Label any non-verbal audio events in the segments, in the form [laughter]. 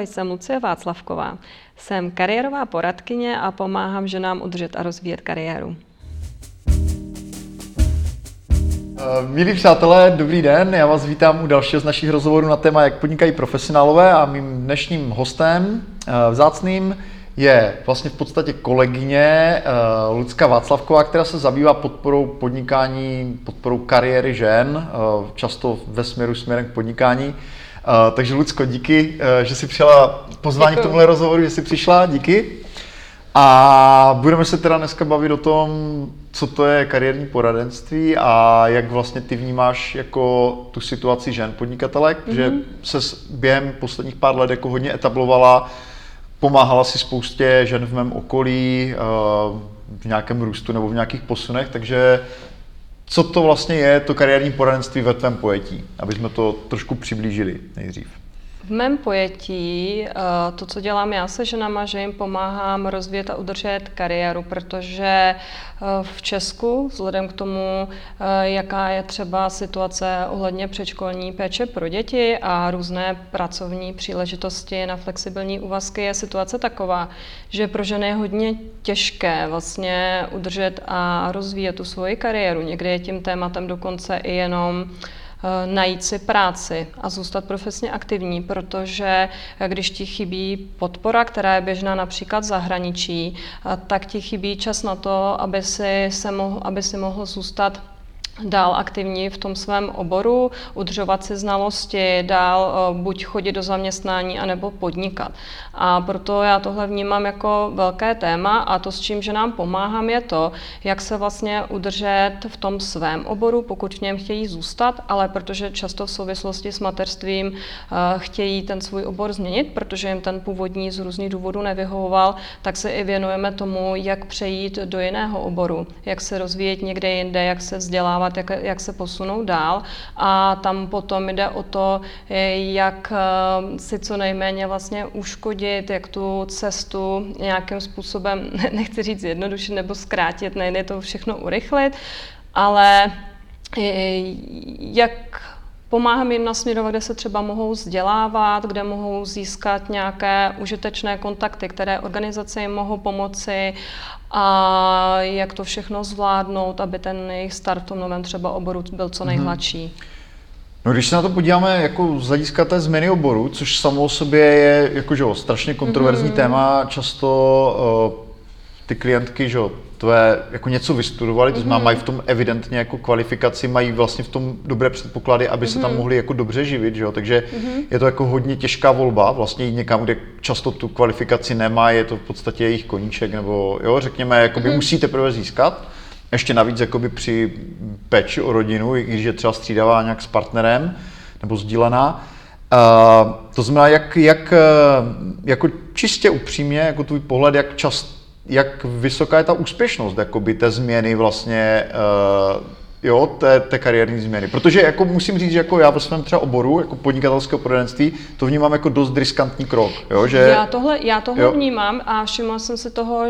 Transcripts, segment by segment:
Ahoj, jsem Lucie Václavková. Jsem kariérová poradkyně a pomáhám ženám udržet a rozvíjet kariéru. Eh, milí přátelé, dobrý den. Já vás vítám u dalšího z našich rozhovorů na téma, jak podnikají profesionálové a mým dnešním hostem, eh, vzácným, je vlastně v podstatě kolegyně eh, Lucka Václavková, která se zabývá podporou podnikání, podporou kariéry žen, často ve směru směrem k podnikání. Takže Lucko, díky, že jsi přijala pozvání Děkuju. k tomuhle rozhovoru, že jsi přišla, díky. A budeme se teda dneska bavit o tom, co to je kariérní poradenství a jak vlastně ty vnímáš jako tu situaci žen podnikatelek, mm-hmm. že se během posledních pár let jako hodně etablovala, pomáhala si spoustě žen v mém okolí eh, v nějakém růstu nebo v nějakých posunech, takže co to vlastně je to kariérní poradenství ve tvém pojetí, aby jsme to trošku přiblížili nejdřív. V mém pojetí eh, to, co dělám já se ženama, že jim pomáhám rozvíjet a udržet kariéru, protože eh, v Česku, vzhledem k tomu, eh, jaká je třeba situace ohledně předškolní péče pro děti a různé pracovní příležitosti na flexibilní úvazky, je situace taková, že pro ženy je hodně těžké vlastně udržet a rozvíjet tu svoji kariéru. Někdy je tím tématem dokonce i jenom najít si práci a zůstat profesně aktivní, protože eh, když ti chybí podpora, která je běžná například v zahraničí, eh, tak ti chybí čas na to, aby si, se mohl, aby si mohl zůstat dál aktivní v tom svém oboru, udržovat si znalosti, dál eh, buď chodit do zaměstnání, anebo podnikat. A proto já tohle vnímám jako velké téma a to, s čím, že nám pomáhám, je to, jak se vlastně udržet v tom svém oboru, pokud v něm chtějí zůstat, ale protože často v souvislosti s mateřstvím eh, chtějí ten svůj obor změnit, protože jim ten původní z různých důvodů nevyhovoval, tak se i věnujeme tomu, jak přejít do jiného oboru, jak se rozvíjet někde jinde, jak se vzdělávat uvažovat, jak, jak se posunou dál. A tam potom jde o to, jak eh, si co nejméně vlastně uškodit, jak tu cestu nějakým způsobem, [laughs] nechci říct zjednodušit nebo zkrátit, nejde to všechno urychlit, ale eh, jak Pomáhám jim nasměrovat, kde se třeba mohou vzdělávat, kde mohou získat nějaké užitečné kontakty, které organizace jim mohou pomoci a jak to všechno zvládnout, aby ten jejich start v tom novém třeba oboru byl co mhm. nejhladší. No, když se na to podíváme jako z hlediska té změny oboru, což samo o sobě je jakože, strašně kontroverzní mm-hmm. téma, často uh, ty klientky, že tvé jako něco vystudovali, to znamená, mm-hmm. mají v tom evidentně jako kvalifikaci, mají vlastně v tom dobré předpoklady, aby mm-hmm. se tam mhm. mohli jako dobře živit, že jo? takže mm-hmm. je to jako hodně těžká volba, vlastně jít někam, kde často tu kvalifikaci nemá, je to v podstatě jejich koníček, nebo jo, řekněme, jakoby mm-hmm. musí teprve získat. Ještě navíc jakoby při péči o rodinu, i když je třeba střídavá nějak s partnerem, nebo sdílená, Uh, to znamená, jak, jak jako čistě upřímně, jako tvůj pohled, jak často jak vysoká je ta úspěšnost jakoby, té změny vlastně uh, jo, té, té kariérní změny. Protože jako musím říct, že jako já ve svém třeba oboru, jako podnikatelského poradenství, to vnímám jako dost riskantní krok. Jo, že, já tohle, já tohle jo. vnímám a všimla jsem si toho,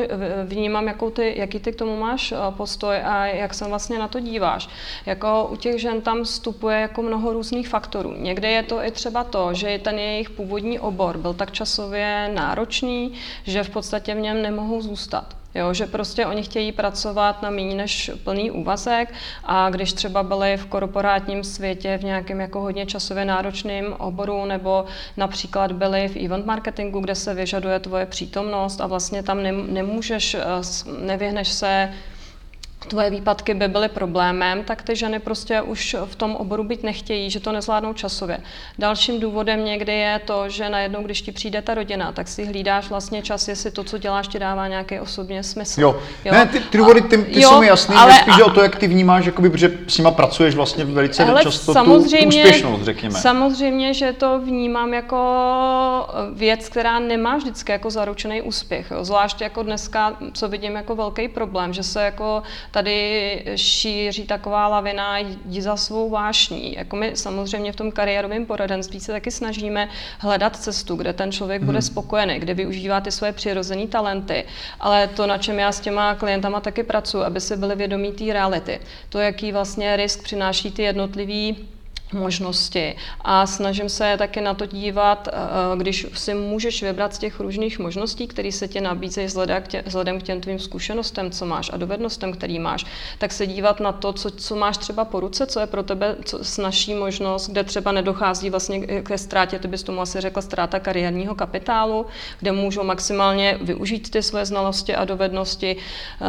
vnímám, jakou ty, jaký ty k tomu máš eh, postoj a jak se vlastně na to díváš. Jako u těch žen tam vstupuje jako mnoho různých faktorů. Někde je to i třeba to, že ten jejich původní obor byl tak časově náročný, že v podstatě v něm nemohou zůstat. Jo, že prostě oni chtějí pracovat na méně než plný úvazek a když třeba byli v korporátním světě v nějakém jako hodně časově náročném oboru nebo například byli v event marketingu, kde se vyžaduje tvoje přítomnost a vlastně tam nemůžeš, eh, nevyhneš se tvoje výpadky by byly problémem, tak ty ženy prostě už v tom oboru být nechtějí, že to nezvládnou časově. Dalším důvodem někdy je to, že najednou, když ti přijde ta rodina, tak si hlídáš vlastně čas, jestli to, co děláš, ti dává nějaký osobně smysl. Jo, jo? ne, ty, ty důvody, ty, ty jo, jsou mi jasný, ale spíš a... o to, jak ty vnímáš, jakoby, protože s nima pracuješ vlastně velice Hele, často samozřejmě, tu úspěšnost, řekněme. Samozřejmě, že to vnímám jako věc, která nemá vždycky jako zaručený úspěch. Jo? Zvlášť jako dneska, co vidím jako velký problém, že se jako tady šíří taková lavina jdi za svou vášní. Jako my samozřejmě v tom kariérovém poradenství se taky snažíme hledat cestu, kde ten člověk hmm. bude spokojený, kde využívá ty svoje přirozené talenty. Ale to, na čem já s těma klientama taky pracuji, aby se byli vědomí té reality. To, jaký vlastně risk přináší ty jednotlivý možnosti a snažím se taky na to dívat, eh, když si můžeš vybrat z těch různých možností, které se ti nabízejí vzhledem k těm tvým zkušenostem, co máš a dovednostem, který máš, tak se dívat na to, co, co máš třeba po ruce, co je pro tebe co, snažší možnost, kde třeba nedochází vlastně ke ztrátě, ty bys tomu asi řekla ztráta kariérního kapitálu, kde můžou maximálně využít ty své znalosti a dovednosti eh,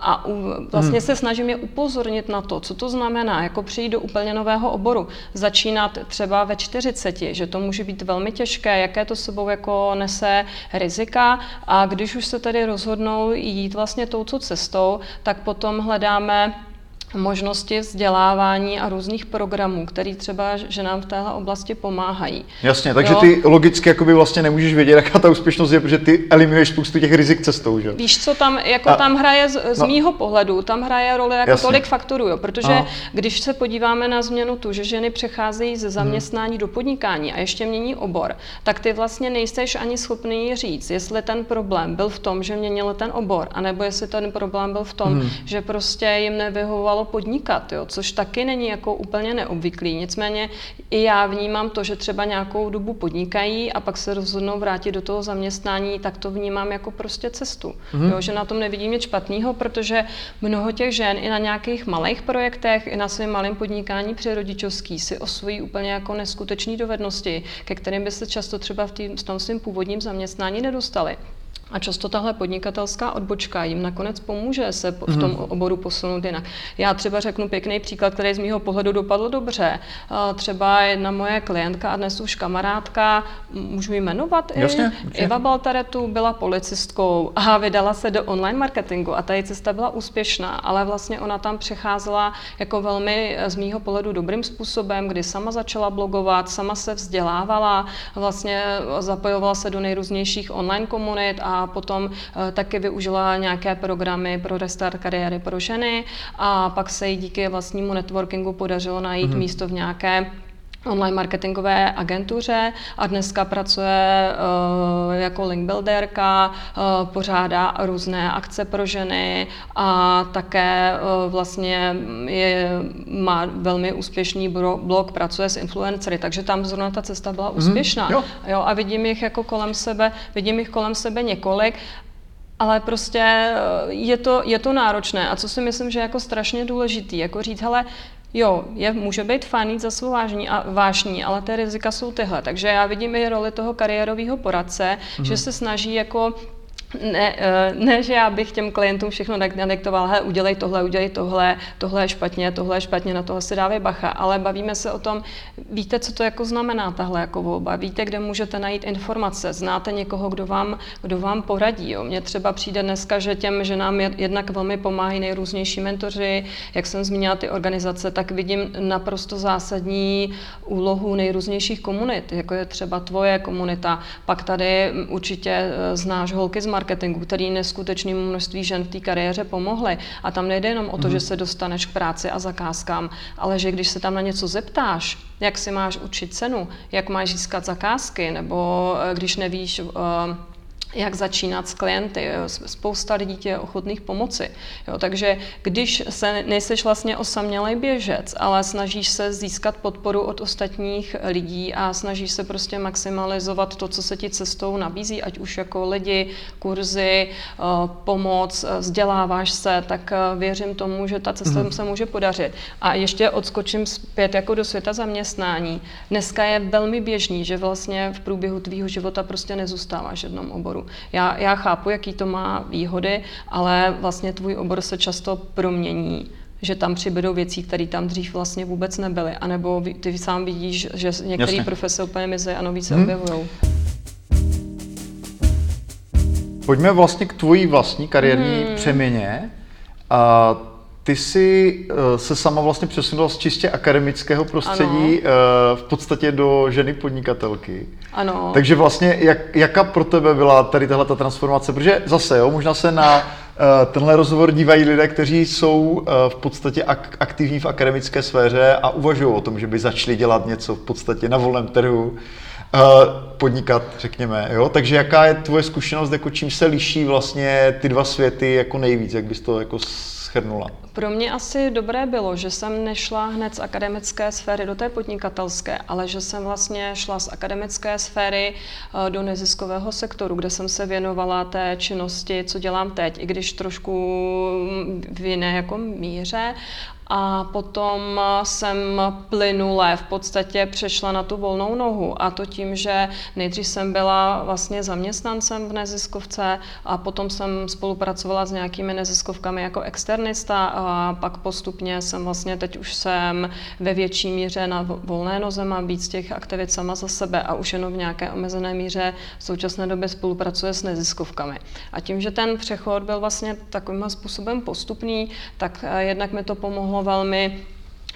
a vlastně hmm. se snažím je upozornit na to, co to znamená, jako přijít do úplně nového oboru, oboru. Začínat třeba ve 40, že to může být velmi těžké, jaké to sebou jako nese rizika a když už se tedy rozhodnou jít vlastně touto cestou, tak potom hledáme možnosti vzdělávání a různých programů, které třeba, že nám v téhle oblasti pomáhají. Jasně, takže jo? ty logicky jakoby vlastně nemůžeš vědět, jaká ta úspěšnost je, protože ty eliminuješ spoustu těch rizik cestou, že? Víš, co tam, jako a, tam hraje z, z no, mýho pohledu, tam hraje roli jako jasně. tolik faktorů, jo, protože Aha. když se podíváme na změnu tu, že ženy přecházejí ze zaměstnání hmm. do podnikání a ještě mění obor, tak ty vlastně nejseš ani schopný říct, jestli ten problém byl v tom, že měnil ten obor, anebo jestli ten problém byl v tom, hmm. že prostě jim nevyhovovalo začalo podnikat, jo, což taky není jako úplně neobvyklý. Nicméně i já vnímám to, že třeba nějakou dobu podnikají a pak se rozhodnou vrátit do toho zaměstnání, tak to vnímám jako prostě cestu. Mm-hmm. Jo, že na tom nevidím nic špatného, protože mnoho těch žen i na nějakých malých projektech, i na svém malém podnikání při rodičovský si osvojí úplně jako neskutečné dovednosti, ke kterým by se často třeba v, v tom svém původním zaměstnání nedostali. A často tahle podnikatelská odbočka jim nakonec pomůže se v tom mhm. oboru posunout jinak. Já třeba řeknu pěkný příklad, který z mého pohledu dopadl dobře. Třeba jedna moje klientka a dnes už kamarádka, můžu jmenovat Jasně, i, Iva Baltaretu, byla policistkou a vydala se do online marketingu a ta její cesta byla úspěšná, ale vlastně ona tam přecházela jako velmi z mého pohledu dobrým způsobem, kdy sama začala blogovat, sama se vzdělávala, vlastně zapojovala se do nejrůznějších online komunit a potom eh, taky využila nějaké programy pro restart kariéry pro ženy a pak se jí díky vlastnímu networkingu podařilo najít mm-hmm. místo v nějaké online marketingové agentuře a dneska pracuje uh, jako link builderka, uh, pořádá různé akce pro ženy a také uh, vlastně je, má velmi úspěšný blog, pracuje s influencery, takže tam zrovna ta cesta byla mhm. úspěšná. Mm, jo. Jo, a vidím jich jako kolem sebe, vidím jich kolem sebe několik ale prostě je to, je to náročné. A co si myslím, že je jako strašně důležitý, jako říct, hele, Jo, je, může být fajn jít za svou vážní, a, vášní, ale ty rizika jsou tyhle. Takže já vidím i roli toho kariérového poradce, mm-hmm. že se snaží jako ne, eh, ne, že já bych těm klientům všechno nadiktoval, he, udělej tohle, udělej tohle, tohle je špatně, tohle je špatně, na tohle si dávej bacha, ale bavíme se o tom, víte, co to jako znamená tahle jako volba, víte, kde můžete najít informace, znáte někoho, kdo vám, kdo vám poradí. Jo. Mně třeba přijde dneska, že těm ženám jednak velmi pomáhají nejrůznější mentoři, jak jsem zmínila ty organizace, tak vidím naprosto zásadní úlohu nejrůznějších komunit, jako je třeba tvoje komunita, pak tady určitě eh, znáš holky z marketingu, který neskutečnému množství žen v té kariéře pomohly. A tam nejde jenom o to, mm-hmm. že se dostaneš k práci a zakázkám, ale že když se tam na něco zeptáš, jak si máš učit cenu, jak máš získat zakázky, nebo eh, když nevíš, uh, jak začínat s klienty. Spousta lidí tě je ochotných pomoci. Jo, takže když se nejseš vlastně osamělej běžec, ale snažíš se získat podporu od ostatních lidí a snažíš se prostě maximalizovat to, co se ti cestou nabízí, ať už jako lidi, kurzy, eh, pomoc, eh, vzděláváš se, tak eh, věřím tomu, že ta cesta mm. se může podařit. A ještě odskočím zpět jako do světa zaměstnání. Dneska je velmi běžný, že vlastně v průběhu tvýho života prostě nezůstáváš v jednom oboru oboru. Já, já chápu, jaký to má výhody, ale vlastně tvůj obor se často promění že tam přibydou věcí, které tam dřív vlastně vůbec nebyly. A nebo ty sám vidíš, že některé profese úplně mizí a nový se hmm. objevují. Pojďme vlastně k tvojí vlastní kariérní hmm. přeměně. A ty jsi uh, se sama vlastně přesunula z čistě akademického prostředí uh, v podstatě do ženy podnikatelky. Ano. Takže vlastně jak, jaká pro tebe byla tady tahle ta transformace? Protože zase, jo, možná se na uh, tenhle rozhovor dívají lidé, kteří jsou v podstatě ak- aktivní v akademické sféře a uvažují o tom, že by začali dělat něco v podstatě na volném trhu. Podnikat, řekněme, jo? Takže jaká je tvoje zkušenost, jako čím se liší vlastně ty dva světy jako nejvíc, jak bys to jako schrnula? Pro mě asi dobré bylo, že jsem nešla hned z akademické sféry do té podnikatelské, ale že jsem vlastně šla z akademické sféry eh, do neziskového sektoru, kde jsem se věnovala té činnosti, co dělám teď, i když trošku v jiné jako míře a potom jsem plynule v podstatě přešla na tu volnou nohu a to tím, že nejdřív jsem byla vlastně zaměstnancem v neziskovce a potom jsem spolupracovala s nějakými neziskovkami jako externista a pak postupně jsem vlastně teď už jsem ve větší míře na volné noze, mám víc těch aktivit sama za sebe a už jenom v nějaké omezené míře v současné době spolupracuje s neziskovkami. A tím, že ten přechod byl vlastně takovým způsobem postupný, tak eh, jednak mi to pomohlo velmi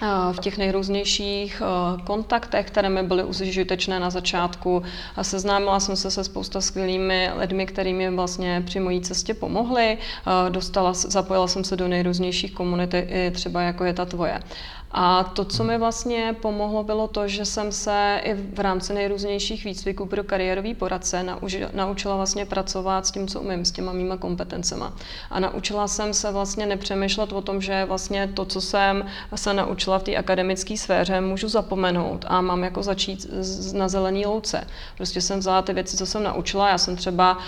eh, v těch nejrůznějších eh, kontaktech, které mi byly užitečné na začátku. A seznámila jsem se se spousta skvělými lidmi, kterými vlastně při mojí cestě pomohli. Eh, dostala, zapojila jsem se do nejrůznějších komunit, třeba jako je ta tvoje. A to, co mi vlastně pomohlo, bylo to, že jsem se i v rámci nejrůznějších výcviků pro kariérový poradce naučila vlastně pracovat s tím, co umím, s těma mýma kompetencema. A naučila jsem se vlastně nepřemýšlet o tom, že vlastně to, co jsem se naučila v té akademické sféře, můžu zapomenout a mám jako začít na zelený louce. Prostě jsem vzala ty věci, co jsem naučila. Já jsem třeba uh,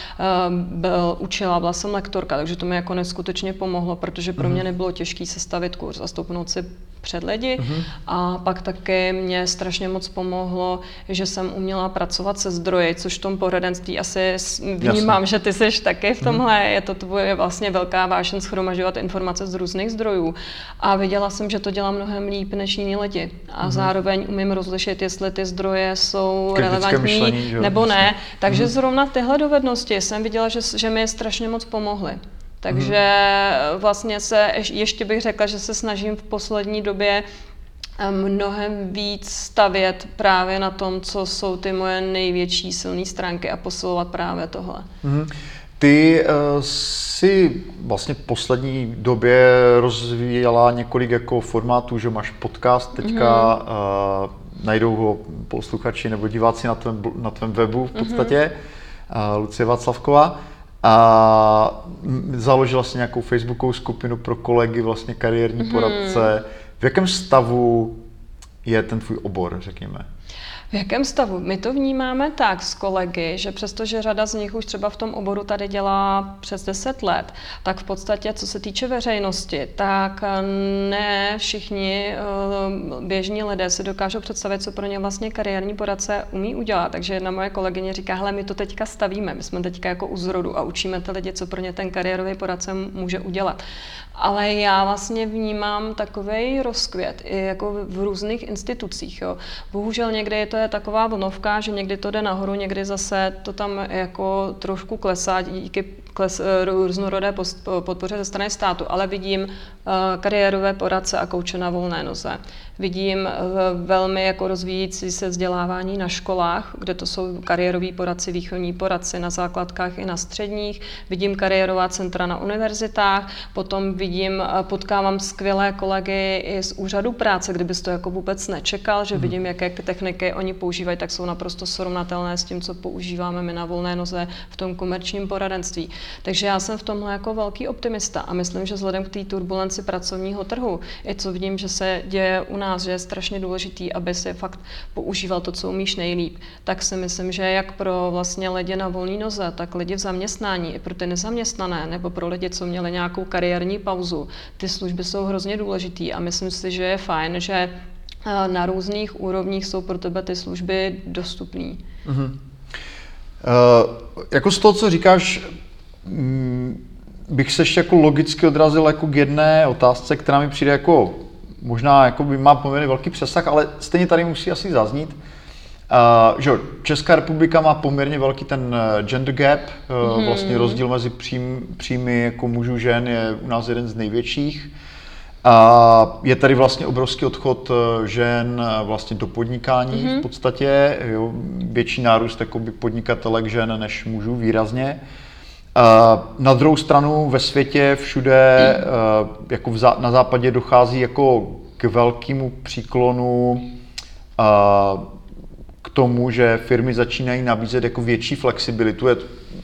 byl, učila, byla jsem lektorka, takže to mi jako neskutečně pomohlo, protože pro mě mhm. nebylo těžké sestavit kurz a stoupnout si před lidi. Mm-hmm. A pak taky mě strašně moc pomohlo, že jsem uměla pracovat se zdroji, což v tom poradenství asi vnímám, Jasně. že ty jsi taky v tomhle. Mm-hmm. Je to tvoje vlastně velká vášen schromažovat informace z různých zdrojů. A viděla jsem, že to dělá mnohem líp než jiní lidi. A mm-hmm. zároveň umím rozlišit, jestli ty zdroje jsou Kritické relevantní myšlení, nebo ne. Takže mm-hmm. zrovna tyhle dovednosti jsem viděla, že, že mi strašně moc pomohly. Takže mm. vlastně se, ještě bych řekla, že se snažím v poslední době eh, mnohem víc stavět právě na tom, co jsou ty moje největší silné stránky a posilovat právě tohle. Mm. Ty uh, si vlastně v poslední době rozvíjela několik jako formátů, že máš podcast teďka, mm-hmm. uh, najdou ho posluchači nebo diváci na tvém, na tvém webu v podstatě, mm-hmm. uh, Lucie Václavková a založila si nějakou facebookovou skupinu pro kolegy, vlastně kariérní mm-hmm. poradce. V jakém stavu je ten tvůj obor, řekněme? V jakém stavu? My to vnímáme tak s kolegy, že přestože řada z nich už třeba v tom oboru tady dělá přes 10 let, tak v podstatě, co se týče veřejnosti, tak ne všichni eh, běžní lidé si dokážou představit, co pro ně vlastně kariérní poradce umí udělat. Takže jedna moje kolegyně říká, hele, my to teďka stavíme, my jsme teďka jako u zrodu a učíme ty lidi, co pro ně ten kariérový poradce může udělat. Ale já vlastně vnímám takový rozkvět i jako v různých institucích. Jo. Bohužel někde je to je taková vlnovka, že někdy to jde nahoru, někdy zase to tam jako trošku klesá díky kles, eh, různorodé podpoře ze strany státu, ale vidím eh, kariérové poradce a kouče na volné noze. Vidím eh, velmi jako rozvíjící se vzdělávání na školách, kde to jsou kariéroví poradci, výchovní poradci na základkách i na středních. Vidím kariérová centra na univerzitách, potom vidím, potkávám skvělé kolegy i z úřadu práce, kdybys to jako vůbec nečekal, že mhm. vidím, jaké techniky oni používají, tak jsou naprosto srovnatelné s tím, co používáme my na volné noze v tom komerčním poradenství. Takže já jsem v tomhle jako velký optimista a myslím, že vzhledem k té turbulenci pracovního trhu, i co vidím, že se děje u nás, že je strašně důležitý, aby si fakt používal to, co umíš nejlíp, tak si myslím, že jak pro vlastně lidi na volné noze, tak lidi v zaměstnání, i pro ty nezaměstnané, nebo pro lidi, co měli nějakou kariérní pauzu, ty služby jsou hrozně důležitý a myslím si, že je fajn, že eh, na různých úrovních jsou pro tebe ty služby dostupné. Mm-hmm. Uh, jako z toho, co říkáš, bych se ještě jako logicky odrazil jako k jedné otázce, která mi přijde jako možná jako by má poměrně velký přesah, ale stejně tady musí asi zaznít. Uh, že Česká republika má poměrně velký ten eh, gender gap, uh, mm. vlastně rozdíl mezi přím, příjmy jako mužů žen je u nás jeden z největších. A je tady vlastně obrovský odchod žen vlastně do podnikání mm-hmm. v mhm. podstatě, jo, větší nárůst podnikatelek žen než mužů výrazně. Uh, na druhou stranu ve světě všude mm. jako na západě dochází jako k velkému příklonu k tomu, že firmy začínají nabízet jako větší flexibilitu. Je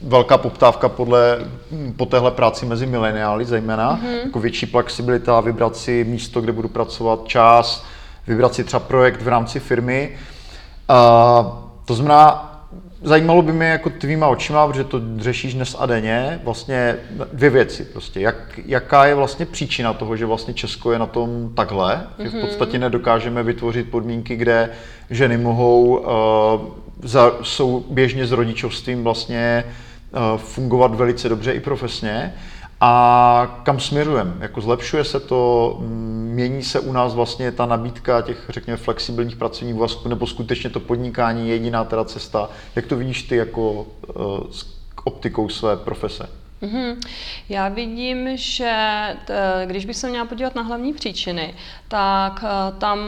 velká poptávka podle, hm, po téhle práci mezi mileniály zejména, mm-hmm. jako větší flexibilita, vybrat si místo, kde budu pracovat, čas, vybrat si třeba projekt v rámci firmy. To znamená, zajímalo by mě jako tvýma očima, protože to řešíš dnes a denně, vlastně dvě věci. Prostě. Jak, jaká je vlastně příčina toho, že vlastně Česko je na tom takhle, mm-hmm. že v mhm. podstatě nedokážeme vytvořit podmínky, kde ženy mohou, uh, za, jsou běžně s rodičovstvím vlastně uh, fungovat velice dobře i profesně. A kam směřujeme? Jako zlepšuje se to, mění se u nás vlastně ta nabídka těch, řekněme, flexibilních pracovních úvazků, nebo skutečně to podnikání je jediná teda cesta? Jak to vidíš ty jako uh, s optikou své profese? Mm-hmm. Já vidím, že t, když bych se měla podívat na hlavní příčiny, tak uh, tam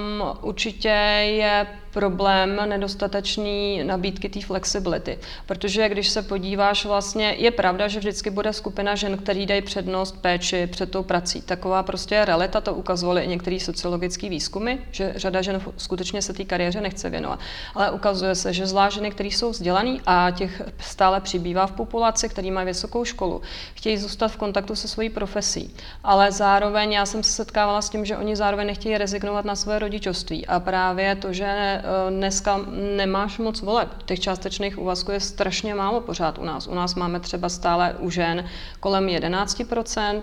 určitě je problém nedostatečný nabídky té flexibility. Protože když se podíváš vlastně, je pravda, že vždycky bude skupina žen, který dají přednost péči před tou prací. Taková prostě realita, to ukazovaly i některé sociologické výzkumy, že řada žen skutečně se té kariéře nechce věnovat. Ale ukazuje se, že zvlášť ženy, které jsou vzdělané a těch stále přibývá v populaci, který mají vysokou školu, chtějí zůstat v kontaktu se svojí profesí. Ale zároveň já jsem se setkávala s tím, že oni zároveň nechtějí rezignovat na své rodičovství. A právě to, že dneska nemáš moc voleb. Těch částečných úvazků je strašně málo pořád u nás. U nás máme třeba stále u žen kolem 11%,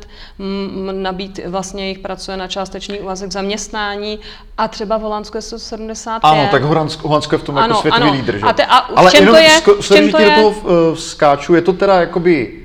nabít vlastně jich pracuje na částečný úvazek zaměstnání a třeba v Holandsku je to 75. Ano, tak Holandsko, Holandsko je v tom jako ano, jako světový ano. lídr, že? A, te, a Ale čem jenom to je, čem to je? do toho uh, skáču, je to teda jakoby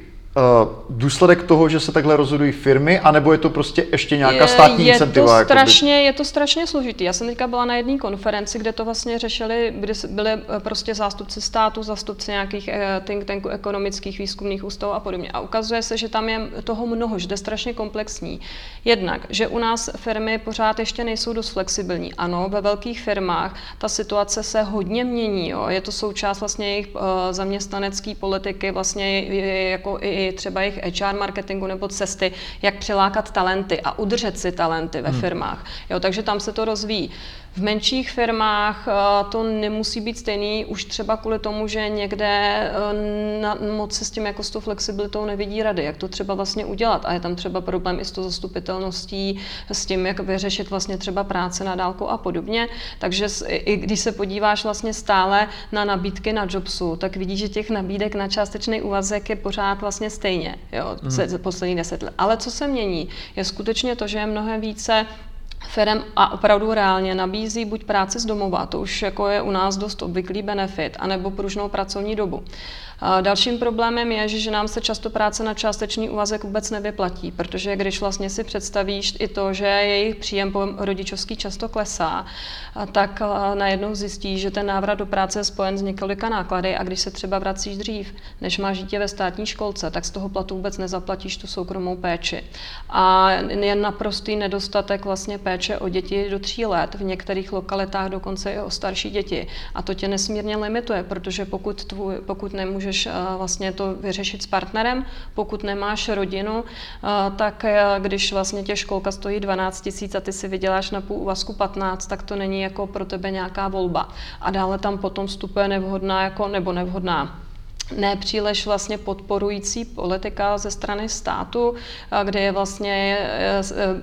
důsledek toho, že se takhle rozhodují firmy, anebo je to prostě ještě nějaká státní je incentiva? To strašně, je to strašně složitý. Já jsem teďka byla na jedné konferenci, kde to vlastně řešili, kde byli eh, prostě zástupci státu, zástupci nějakých eh, think tanků, ekonomických výzkumných ústavů a podobně. A ukazuje se, že tam je toho mnoho, že je strašně komplexní. Jednak, že u nás firmy pořád ještě nejsou dost flexibilní. Ano, ve velkých firmách ta situace se hodně mění. Jo. Je to součást vlastně jejich zaměstnanecké politiky, vlastně je, jako i třeba jejich HR marketingu nebo cesty, jak přilákat talenty a udržet si talenty ve hmm. firmách. Jo, takže tam se to rozvíjí. V menších firmách eh, to nemusí být stejný, už třeba kvůli tomu, že někde eh, na, moc se s tím jako s tou flexibilitou nevidí rady, jak to třeba vlastně udělat. A je tam třeba problém i s tou zastupitelností, s tím, jak vyřešit vlastně třeba práce na dálku a podobně. Takže i když se podíváš vlastně stále na nabídky na Jobsu, tak vidíš, že těch nabídek na částečný úvazek je pořád vlastně stejně, jo, mm. poslední deset let. Ale co se mění, je skutečně to, že je mnohem více firm a opravdu reálně nabízí buď práci z domova, to už jako je u nás dost obvyklý benefit, anebo pružnou pracovní dobu. Dalším problémem je, že nám se často práce na částečný úvazek vůbec nevyplatí, protože když vlastně si představíš i to, že jejich příjem po rodičovský často klesá, tak najednou zjistí, že ten návrat do práce je spojen s několika náklady a když se třeba vracíš dřív, než máš dítě ve státní školce, tak z toho platu vůbec nezaplatíš tu soukromou péči. A je naprostý nedostatek vlastně péče o děti do tří let, v některých lokalitách dokonce i o starší děti. A to tě nesmírně limituje, protože pokud, tvůj, pokud nemůžeš můžeš eh, vlastně to vyřešit s partnerem. Pokud nemáš rodinu, eh, tak eh, když vlastně tě školka stojí 12 tisíc a ty si vyděláš na půl úvazku 15, tak to není jako pro tebe nějaká volba. A dále tam potom vstupuje nevhodná jako, nebo nevhodná nepříliš vlastně podporující politika ze strany státu, kde je vlastně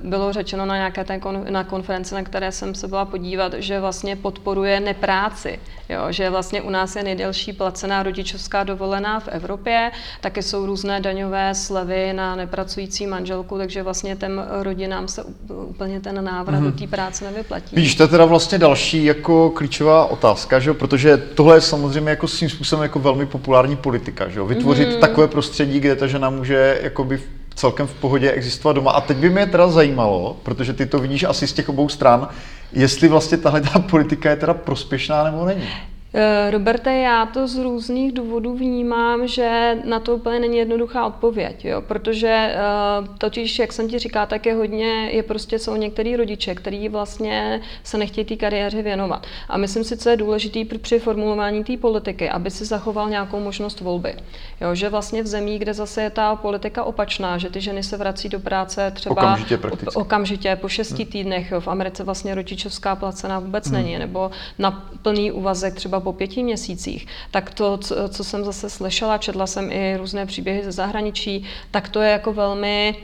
bylo řečeno na nějaké té kon, na konferenci, na které jsem se byla podívat, že vlastně podporuje nepráci, jo, že vlastně u nás je nejdelší placená rodičovská dovolená v Evropě, taky jsou různé daňové slevy na nepracující manželku, takže vlastně těm rodinám se úplně ten návrat mm-hmm. do té práce nevyplatí. Víš, to je teda vlastně další jako klíčová otázka, že? protože tohle je samozřejmě jako svým způsobem jako velmi populární politika, že jo? vytvořit mm-hmm. takové prostředí, kde ta žena může jakoby celkem v pohodě existovat doma. A teď by mě teda zajímalo, protože ty to vidíš asi z těch obou stran, jestli vlastně tahle ta politika je teda prospěšná nebo není. Eh, Roberte, já to z různých důvodů vnímám, že na to úplně není jednoduchá odpověď, jo? protože eh, totiž, jak jsem ti říká, tak je hodně, je prostě jsou některý rodiče, kteří vlastně se nechtějí té kariéře věnovat. A myslím si, co je důležité při formulování té politiky, aby si zachoval nějakou možnost volby. Jo? Že vlastně v zemí, kde zase je ta politika opačná, že ty ženy se vrací do práce třeba okamžitě, okamžitě po šesti hmm. týdnech, jo? v Americe vlastně rodičovská placená vůbec hmm. není, nebo na plný úvazek třeba po pěti měsících, tak to, co, jsem zase slyšela, četla jsem i různé příběhy ze zahraničí, tak to je jako velmi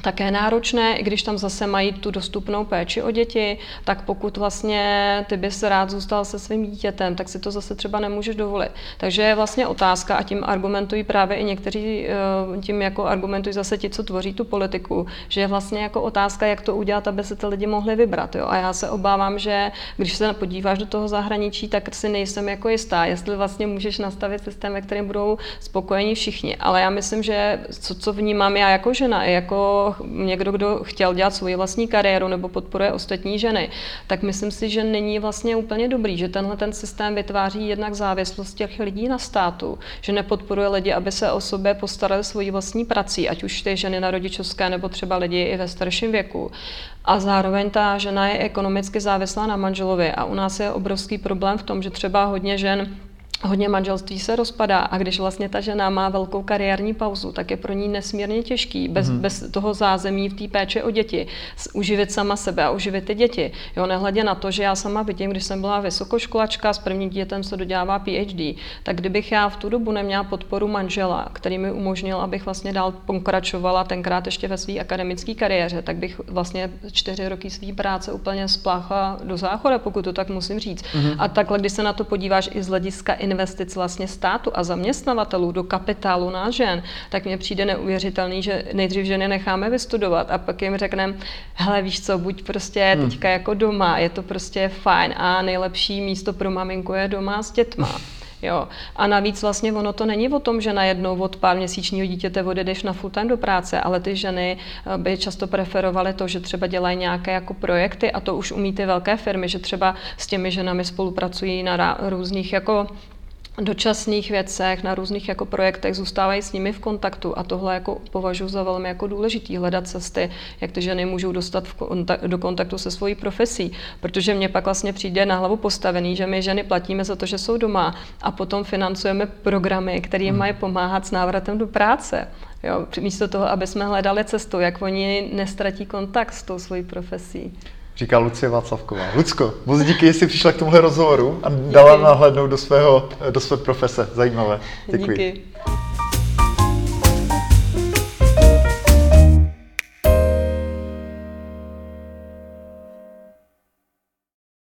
také náročné, i když tam zase mají tu dostupnou péči o děti, tak pokud vlastně ty bys rád zůstal se svým dítětem, tak si to zase třeba nemůžeš dovolit. Takže je vlastně otázka a tím argumentují právě i někteří, eh, tím jako argumentují zase ti, co tvoří tu politiku, že je vlastně jako otázka, jak to udělat, aby se ty lidi mohli vybrat. Jo? A já se obávám, že když se podíváš do toho zahraničí, tak si nejsem jako jistá, jestli vlastně můžeš nastavit systém, ve kterém budou spokojeni všichni. Ale já myslím, že co, co vnímám já jako žena, i někdo, kdo chtěl dělat svoji vlastní kariéru nebo podporuje ostatní ženy, tak myslím si, že není vlastně úplně dobrý, že tenhle ten systém vytváří jednak závislost těch lidí na státu, že nepodporuje lidi, aby se o sobě postarali svoji vlastní prací, ať už ty ženy na rodičovské nebo třeba lidi i ve starším věku. A zároveň ta žena je ekonomicky závislá na manželovi a u nás je obrovský problém v tom, že třeba hodně žen hodně manželství se rozpadá a když vlastně ta žena má velkou kariérní pauzu, tak je pro ní nesmírně těžký bez, mm. bez toho zázemí v té péče o děti uživit sama sebe a uživit ty děti. Jo, nehledě na to, že já sama vidím, když jsem byla vysokoškolačka, s prvním dítětem se dodělává PhD, tak kdybych já v tu dobu neměla podporu manžela, který mi umožnil, abych vlastně dál pokračovala tenkrát ještě ve své akademické kariéře, tak bych vlastně čtyři roky své práce úplně spláchla do záchoda, pokud to tak musím říct. Mm. A takhle, když se na to podíváš i z hlediska investic vlastně státu a zaměstnavatelů do kapitálu na žen, tak mně přijde neuvěřitelný, že nejdřív ženy necháme vystudovat a pak jim řekneme, hele víš co, buď prostě hmm. teďka jako doma, je to prostě fajn a nejlepší místo pro maminku je doma s dětma. [laughs] Jo. A navíc vlastně ono to není o tom, že najednou od pár měsíčního dítěte odejdeš na full time do práce, ale ty ženy eh, by často preferovaly to, že třeba dělají nějaké jako projekty a to už umí ty velké firmy, že třeba s těmi ženami spolupracují na různých jako dočasných věcech, na různých jako projektech, zůstávají s nimi v kontaktu a tohle jako považuji za velmi jako důležitý, hledat cesty, jak ty ženy můžou dostat v kontak- do kontaktu se svojí profesí, protože mě pak vlastně přijde na hlavu postavený, že my ženy platíme za to, že jsou doma a potom financujeme programy, které jim hmm. mají pomáhat s návratem do práce. Jo, místo toho, aby jsme hledali cestu, jak oni nestratí kontakt s tou svojí profesí říká Lucie Václavková. Lucko, moc díky, jestli přišla k tomuhle rozhovoru a dala nahlédnout do, svého, do své profese. Zajímavé. Děkuji. Díky.